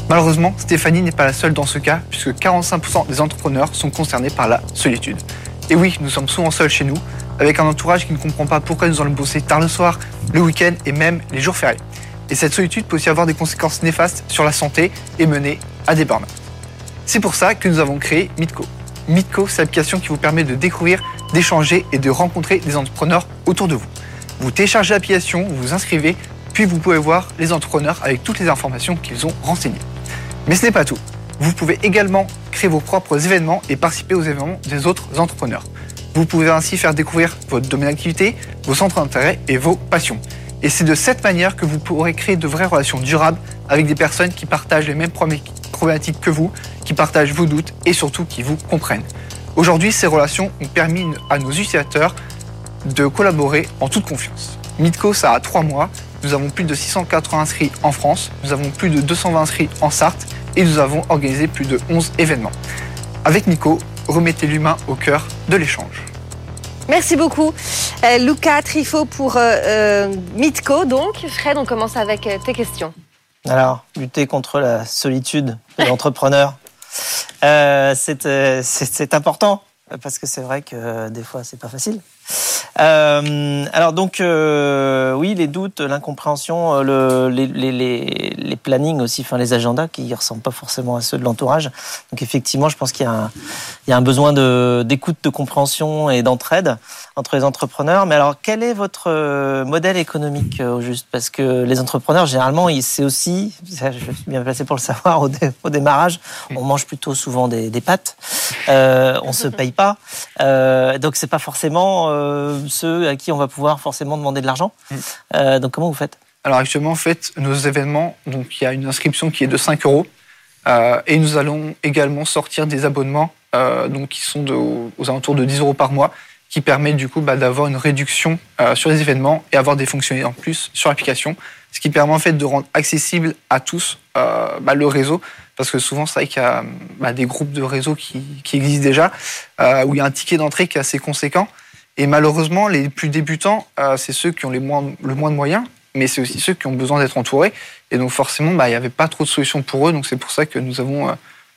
Speaker 8: Malheureusement, Stéphanie n'est pas la seule dans ce cas, puisque 45% des entrepreneurs sont concernés par la solitude. Et oui, nous sommes souvent seuls chez nous, avec un entourage qui ne comprend pas pourquoi nous allons bosser tard le soir, le week-end et même les jours fériés. Et cette solitude peut aussi avoir des conséquences néfastes sur la santé et mener à des burn-out. C'est pour ça que nous avons créé Mitco, Mitco, c'est l'application qui vous permet de découvrir, d'échanger et de rencontrer des entrepreneurs autour de vous. Vous téléchargez l'application, vous vous inscrivez, puis vous pouvez voir les entrepreneurs avec toutes les informations qu'ils ont renseignées. Mais ce n'est pas tout. Vous pouvez également créer vos propres événements et participer aux événements des autres entrepreneurs. Vous pouvez ainsi faire découvrir votre domaine d'activité, vos centres d'intérêt et vos passions. Et c'est de cette manière que vous pourrez créer de vraies relations durables avec des personnes qui partagent les mêmes problématiques que vous, qui partagent vos doutes et surtout qui vous comprennent. Aujourd'hui, ces relations ont permis à nos utilisateurs de collaborer en toute confiance. Midco, ça a trois mois. Nous avons plus de 680 inscrits en France, nous avons plus de 220 inscrits en Sarthe et nous avons organisé plus de 11 événements. Avec Midco, remettez l'humain au cœur de l'échange.
Speaker 3: Merci beaucoup, euh, Luca Trifo pour euh, euh, Mitco. Donc, Fred, on commence avec tes questions.
Speaker 2: Alors, lutter contre la solitude de l'entrepreneur, c'est important parce que c'est vrai que des fois, c'est pas facile. Euh, alors donc euh, oui, les doutes, l'incompréhension, euh, le, les, les, les, plannings aussi, enfin les agendas qui ressemblent pas forcément à ceux de l'entourage. Donc effectivement, je pense qu'il y, y, a un besoin d'écoute, de, compréhension et d'entraide entre les entrepreneurs. Mais alors, quel est votre euh, modèle économique au juste? Parce que les entrepreneurs, généralement, c'est aussi, je suis bien placé pour le savoir, au, au démarrage, on mange plutôt souvent des, des pâtes, euh, on se paye pas, euh, donc c'est pas forcément ceux à qui on va pouvoir forcément demander de l'argent. Mm. Euh, donc comment vous faites?
Speaker 8: Alors actuellement, en fait, nos événements, donc il y a une inscription qui est de 5 euros. Euh, et nous allons également sortir des abonnements euh, donc qui sont aux alentours de 10 euros par mois, qui permet du coup bah, d'avoir une réduction sur les événements et avoir des fonctionnalités en plus sur l'application, ce qui permet en fait de rendre accessible à tous bah, le réseau, parce que souvent c'est vrai qu'il y a bah, des groupes de réseaux qui, existent déjà, où il y a un ticket d'entrée qui est assez conséquent, et malheureusement, les plus débutants, euh, c'est ceux qui ont les le moins de moyens, mais c'est aussi ceux qui ont besoin d'être entourés. Et donc forcément, il n'y avait pas trop de solutions pour eux. Donc c'est pour ça que nous avons euh,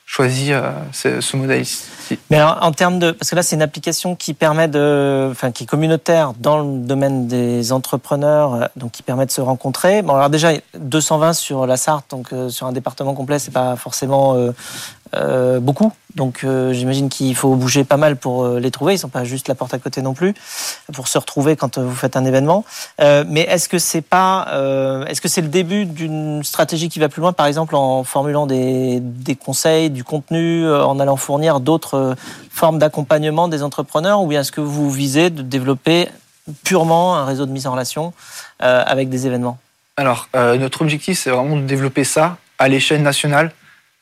Speaker 8: choisi euh, ce, modèle ici.
Speaker 2: Mais alors, en termes de, parce que là, c'est une application qui permet de, enfin, qui est communautaire dans le domaine des entrepreneurs, donc qui permet de se rencontrer. Bon, alors déjà, 220 sur la Sarthe, donc sur un département complet, c'est pas forcément euh, beaucoup. Donc euh, j'imagine qu'il faut bouger pas mal pour euh, les trouver. Ils sont pas juste la porte à côté non plus pour se retrouver quand vous faites un événement. mais est-ce que c'est pas, est-ce que c'est le début d'une stratégie qui va plus loin, par exemple en formulant des, des conseils, du contenu, en allant fournir d'autres formes d'accompagnement des entrepreneurs, ou bien est-ce que vous visez de développer purement un réseau de mise en relation avec des événements?
Speaker 8: Alors notre objectif c'est vraiment de développer ça à l'échelle nationale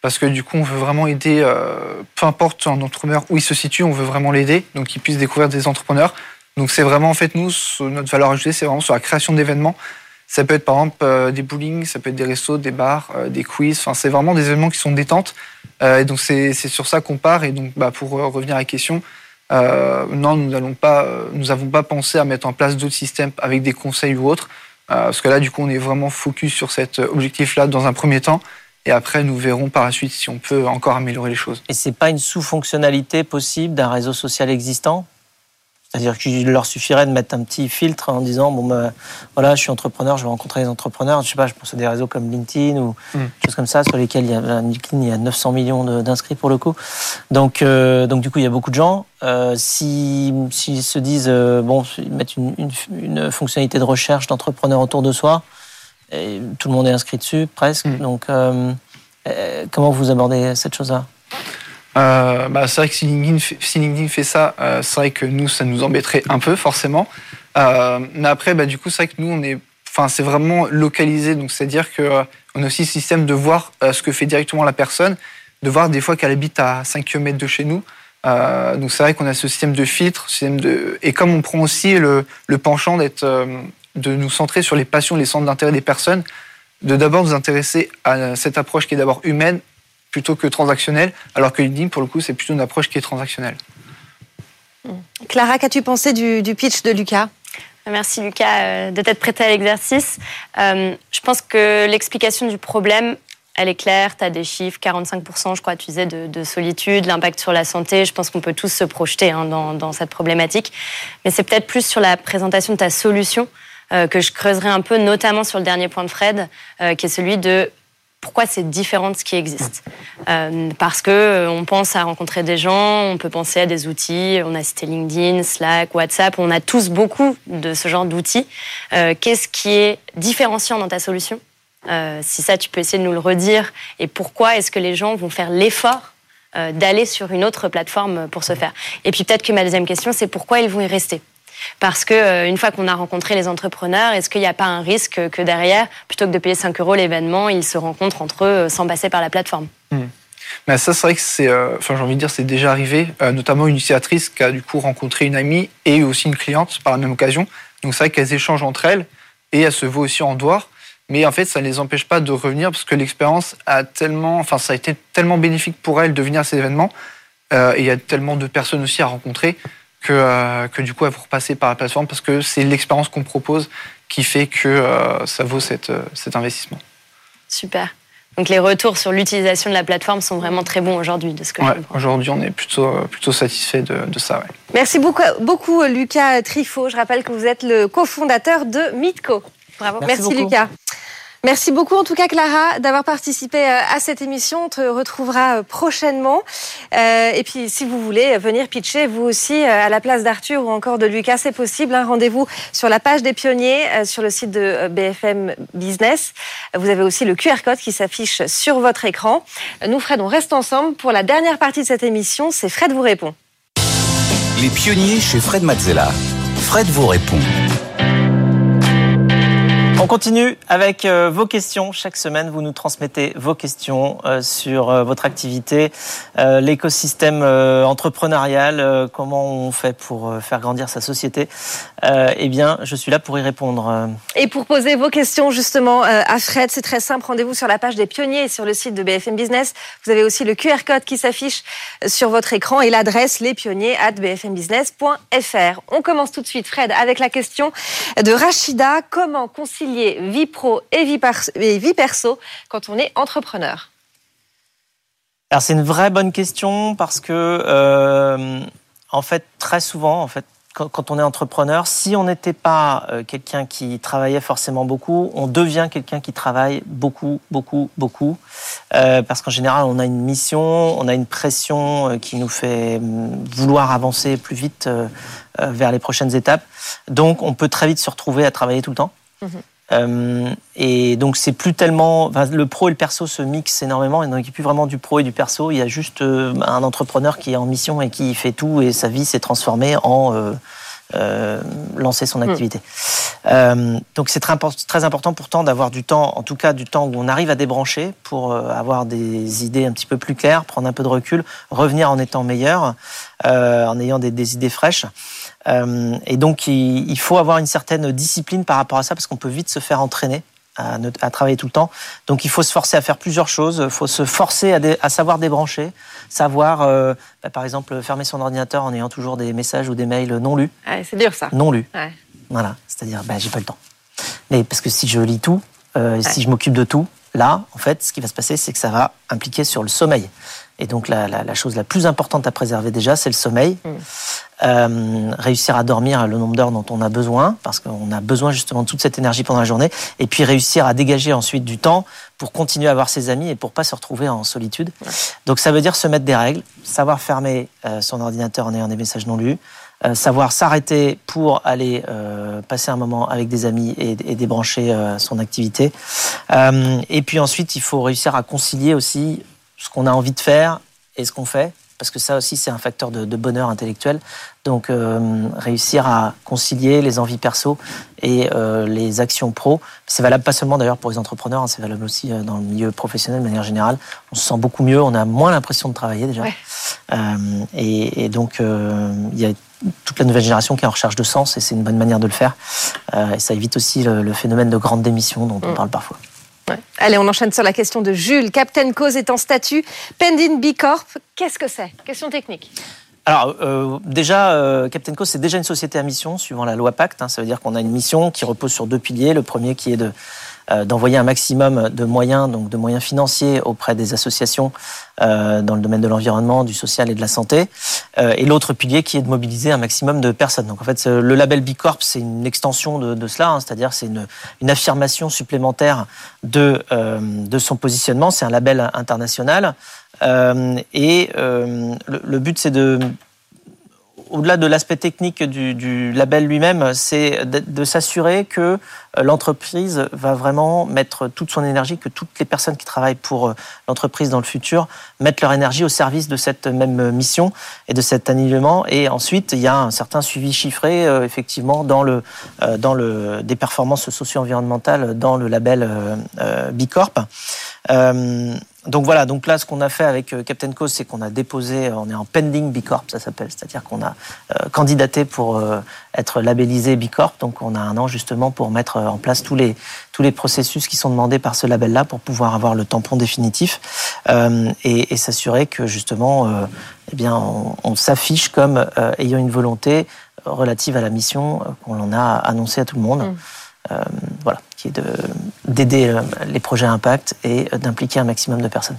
Speaker 8: parce que du coup, on veut vraiment aider, euh, peu importe un entrepreneur où il se situe, on veut vraiment l'aider, donc qu'il puisse découvrir des entrepreneurs. Donc c'est vraiment, en fait, nous, notre valeur ajoutée, c'est vraiment sur la création d'événements. Ça peut être par exemple euh, des bowling, ça peut être des restos, des bars, euh, des quiz. Enfin, c'est vraiment des événements qui sont détentes. et donc c'est sur ça qu'on part. Et donc, bah, pour revenir à la question, non, nous pas, nous n'avons pas pensé à mettre en place d'autres systèmes avec des conseils ou autres. parce que là, du coup, on est vraiment focus sur cet objectif-là dans un premier temps. Et après, nous verrons par la suite si on peut encore améliorer les choses.
Speaker 2: Et c'est pas une sous-fonctionnalité possible d'un réseau social existant? C'est-à-dire qu'il leur suffirait de mettre un petit filtre en disant bon ben voilà je suis entrepreneur, je vais rencontrer les entrepreneurs. Je sais pas, je pense à des réseaux comme LinkedIn ou mm. choses comme ça sur lesquels il y a LinkedIn il y a 900 millions d'inscrits pour le coup. Donc euh, donc du coup il y a beaucoup de gens. Euh, si s'ils se disent euh, bon ils mettent une, une, une, fonctionnalité de recherche d'entrepreneur autour de soi, et tout le monde est inscrit dessus presque. Mm. Donc euh, euh, comment vous abordez cette chose-là
Speaker 8: euh, bah, c'est vrai que si LinkedIn fait, si LinkedIn fait ça, euh, c'est vrai que nous, ça nous embêterait un peu, forcément. Euh, mais après, bah, du coup, c'est vrai que nous, on est, enfin, c'est vraiment localisé. Donc, c'est-à-dire qu'on a aussi le système de voir ce que fait directement la personne, de voir des fois qu'elle habite à 5 km de chez nous. Donc, c'est vrai qu'on a ce système de filtre, système de, et comme on prend aussi le, le penchant d'être, de nous centrer sur les passions, les centres d'intérêt des personnes, de d'abord nous intéresser à cette approche qui est d'abord humaine plutôt que transactionnel, alors que LinkedIn, pour le coup, c'est plutôt une approche qui est transactionnelle.
Speaker 3: Hmm. Clara, qu'as-tu pensé du, pitch de Lucas?
Speaker 7: Merci Lucas euh, de t'être prêté à l'exercice. Euh, je pense que l'explication du problème, elle est claire. Tu as des chiffres, 45%, je crois, tu disais, de, solitude, l'impact sur la santé. Je pense qu'on peut tous se projeter hein, dans, cette problématique. Mais c'est peut-être plus sur la présentation de ta solution euh, que je creuserai un peu, notamment sur le dernier point de Fred, qui est celui de pourquoi c'est différent de ce qui existe euh, Parce que euh, on pense à rencontrer des gens, on peut penser à des outils. On a cité LinkedIn, Slack, WhatsApp. On a tous beaucoup de ce genre d'outils. Euh, qu'est-ce qui est différenciant dans ta solution? Si ça, tu peux essayer de nous le redire. Et pourquoi est-ce que les gens vont faire l'effort d'aller sur une autre plateforme pour se faire? Et puis peut-être que ma deuxième question, c'est pourquoi ils vont y rester? Parce que euh, une fois qu'on a rencontré les entrepreneurs, est-ce qu'il n'y a pas un risque que derrière, plutôt que de payer 5 euros l'événement, ils se rencontrent entre eux euh, sans passer par la plateforme?
Speaker 8: Hmm. Mais ça, c'est vrai que c'est, euh, j'ai envie de dire, c'est déjà arrivé, notamment une utilisatrice qui a du coup rencontré une amie et aussi une cliente par la même occasion. Donc c'est vrai qu'elles échangent entre elles et elles se voient aussi en dehors. Mais en fait, ça ne les empêche pas de revenir parce que l'expérience a tellement, enfin, ça a été tellement bénéfique pour elles de venir à ces événements. et il y a tellement de personnes aussi à rencontrer que, euh, que du coup, elles vont repasser par la plateforme parce que c'est l'expérience qu'on propose qui fait que euh, ça vaut cette, euh, cet investissement.
Speaker 7: Super. Donc les retours sur l'utilisation de la plateforme sont vraiment très bons aujourd'hui, de ce que
Speaker 8: ouais, Aujourd'hui, on est plutôt, plutôt satisfait de, de ça. Ouais.
Speaker 3: Merci beaucoup, beaucoup, Lucas Trifot. Je rappelle que vous êtes le cofondateur de Mitco.
Speaker 7: Bravo.
Speaker 3: Merci, Merci Lucas. Merci beaucoup en tout cas Clara d'avoir participé euh, à cette émission. On te retrouvera euh, prochainement. Euh, et puis si vous voulez venir pitcher vous aussi à la place d'Arthur ou encore de Lucas, c'est possible. Hein. Rendez-vous sur la page des pionniers sur le site de BFM Business. Vous avez aussi le QR code qui s'affiche sur votre écran. Nous Fred, on reste ensemble pour la dernière partie de cette émission. C'est Fred vous répond.
Speaker 1: Les pionniers chez Fred Mazzella. Fred vous répond.
Speaker 2: On continue avec euh, vos questions. Chaque semaine, vous nous transmettez vos questions euh, sur euh, votre activité, l'écosystème entrepreneurial, comment on fait pour faire grandir sa société. Eh bien, je suis là pour y répondre.
Speaker 3: Et pour poser vos questions justement à Fred, c'est très simple. Rendez-vous sur la page des pionniers sur le site de BFM Business. Vous avez aussi le QR code qui s'affiche sur votre écran et l'adresse lespionniers@bfmbusiness.fr. On commence tout de suite, Fred, avec la question de Rachida. Comment concilier vie pro et vie, perso quand on est entrepreneur
Speaker 2: Alors c'est une vraie bonne question parce que euh, en fait très souvent en fait quand on est entrepreneur, si on n'était pas euh, quelqu'un qui travaillait forcément beaucoup, on devient quelqu'un qui travaille beaucoup, beaucoup, beaucoup. Euh, parce qu'en général, on a une mission, on a une pression qui nous fait hum, vouloir avancer plus vite vers les prochaines étapes. Donc, on peut très vite se retrouver à travailler tout le temps. Mmh euh, et donc c'est plus tellement, le pro et le perso se mixent énormément. Et donc il n'y a plus vraiment du pro et du perso. Il y a juste euh, un entrepreneur qui est en mission et qui fait tout et sa vie s'est transformée en euh, euh lancer son hmm. activité. Donc c'est très, très, important pourtant d'avoir du temps, en tout cas du temps où on arrive à débrancher pour avoir des idées un petit peu plus claires, prendre un peu de recul, revenir en étant meilleur, en ayant des, des idées fraîches. Euh, et donc, il, faut avoir une certaine discipline par rapport à ça, parce qu'on peut vite se faire entraîner à, à, travailler tout le temps. Donc, il faut se forcer à faire plusieurs choses. Il faut se forcer à, à savoir débrancher, savoir, euh, bah, par exemple, fermer son ordinateur en ayant toujours des messages ou des mails non lus.
Speaker 3: c'est dur ça.
Speaker 2: Non lus. Ouais. Voilà, c'est-à-dire, bah, j'ai pas le temps. Mais parce que si je lis tout, euh, si je m'occupe de tout, là, en fait, ce qui va se passer, c'est que ça va impliquer sur le sommeil. Et donc la, la, la, chose la plus importante à préserver déjà, c'est le sommeil. Mm. Euh, réussir à dormir le nombre d'heures dont on a besoin, parce qu'on a besoin justement de toute cette énergie pendant la journée, et puis réussir à dégager ensuite du temps pour continuer à voir ses amis et pour pas se retrouver en solitude. Ouais. Donc ça veut dire se mettre des règles, savoir fermer euh, son ordinateur en ayant des messages non lus, euh, savoir s'arrêter pour aller euh, passer un moment avec des amis et, et débrancher euh, son activité. Et puis ensuite, il faut réussir à concilier aussi ce qu'on a envie de faire et ce qu'on fait, parce que ça aussi c'est un facteur de, de, bonheur intellectuel. Donc euh, réussir à concilier les envies perso et euh, les actions pro, c'est valable pas seulement d'ailleurs pour les entrepreneurs, hein, c'est valable aussi euh, dans le milieu professionnel de manière générale. On se sent beaucoup mieux, on a moins l'impression de travailler déjà. Ouais. Euh, et, et, donc il y a toute la nouvelle génération qui est en recherche de sens et c'est une bonne manière de le faire. et ça évite aussi le, le phénomène de grande démission dont on mmh. parle parfois.
Speaker 3: Allez, on enchaîne sur la question de Jules. Captain Cause est en statut Pending B Corp. Qu'est-ce que c'est? Question technique.
Speaker 2: Alors euh, déjà, euh, Captain Co, c'est déjà une société à mission suivant la loi Pacte. Hein, ça veut dire qu'on a une mission qui repose sur deux piliers. Le premier qui est de d'envoyer un maximum de moyens, donc de moyens financiers auprès des associations euh, dans le domaine de l'environnement, du social et de la santé. Euh, et l'autre pilier qui est de mobiliser un maximum de personnes. Donc en fait, le label Bicorp, c'est une extension de, cela, hein, c'est-à-dire c'est une, affirmation supplémentaire de, euh, de son positionnement. C'est un label international. Euh, et euh, le, but, c'est de au-delà de l'aspect technique du, label lui-même, c'est de, s'assurer que euh, l'entreprise va vraiment mettre toute son énergie, que toutes les personnes qui travaillent pour euh, l'entreprise dans le futur mettent leur énergie au service de cette même mission et de cet alignement. Et ensuite, il y a un certain suivi chiffré, euh, effectivement, dans le, dans le, des performances socio-environnementales dans le label Bicorp. Euh, donc voilà, donc là, ce qu'on a fait avec Captain Cause, c'est qu'on a déposé, on est en pending B Corp, ça s'appelle, c'est-à-dire qu'on a euh, candidaté pour euh, être labellisé B Corp. Donc on a un an justement pour mettre en place tous les tous les processus qui sont demandés par ce label-là pour pouvoir avoir le tampon définitif euh, et, et s'assurer que justement, euh, eh bien, on, s'affiche comme euh, ayant une volonté relative à la mission qu'on en a annoncé à tout le monde. Mmh. Euh, voilà, qui est d'aider euh, les projets à impact et d'impliquer un maximum de personnes.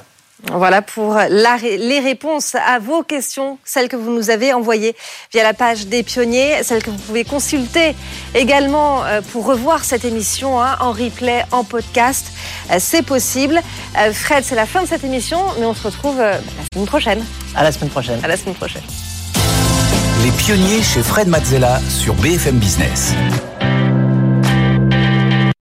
Speaker 3: Voilà pour la, les réponses à vos questions, celles que vous nous avez envoyées via la page des pionniers, celles que vous pouvez consulter également euh, pour revoir cette émission hein, en replay, en podcast. C'est possible. Fred, c'est la fin de cette émission, mais on se retrouve la semaine prochaine.
Speaker 2: À la semaine prochaine.
Speaker 3: À la semaine prochaine.
Speaker 1: Les pionniers chez Fred Mazzella sur BFM Business.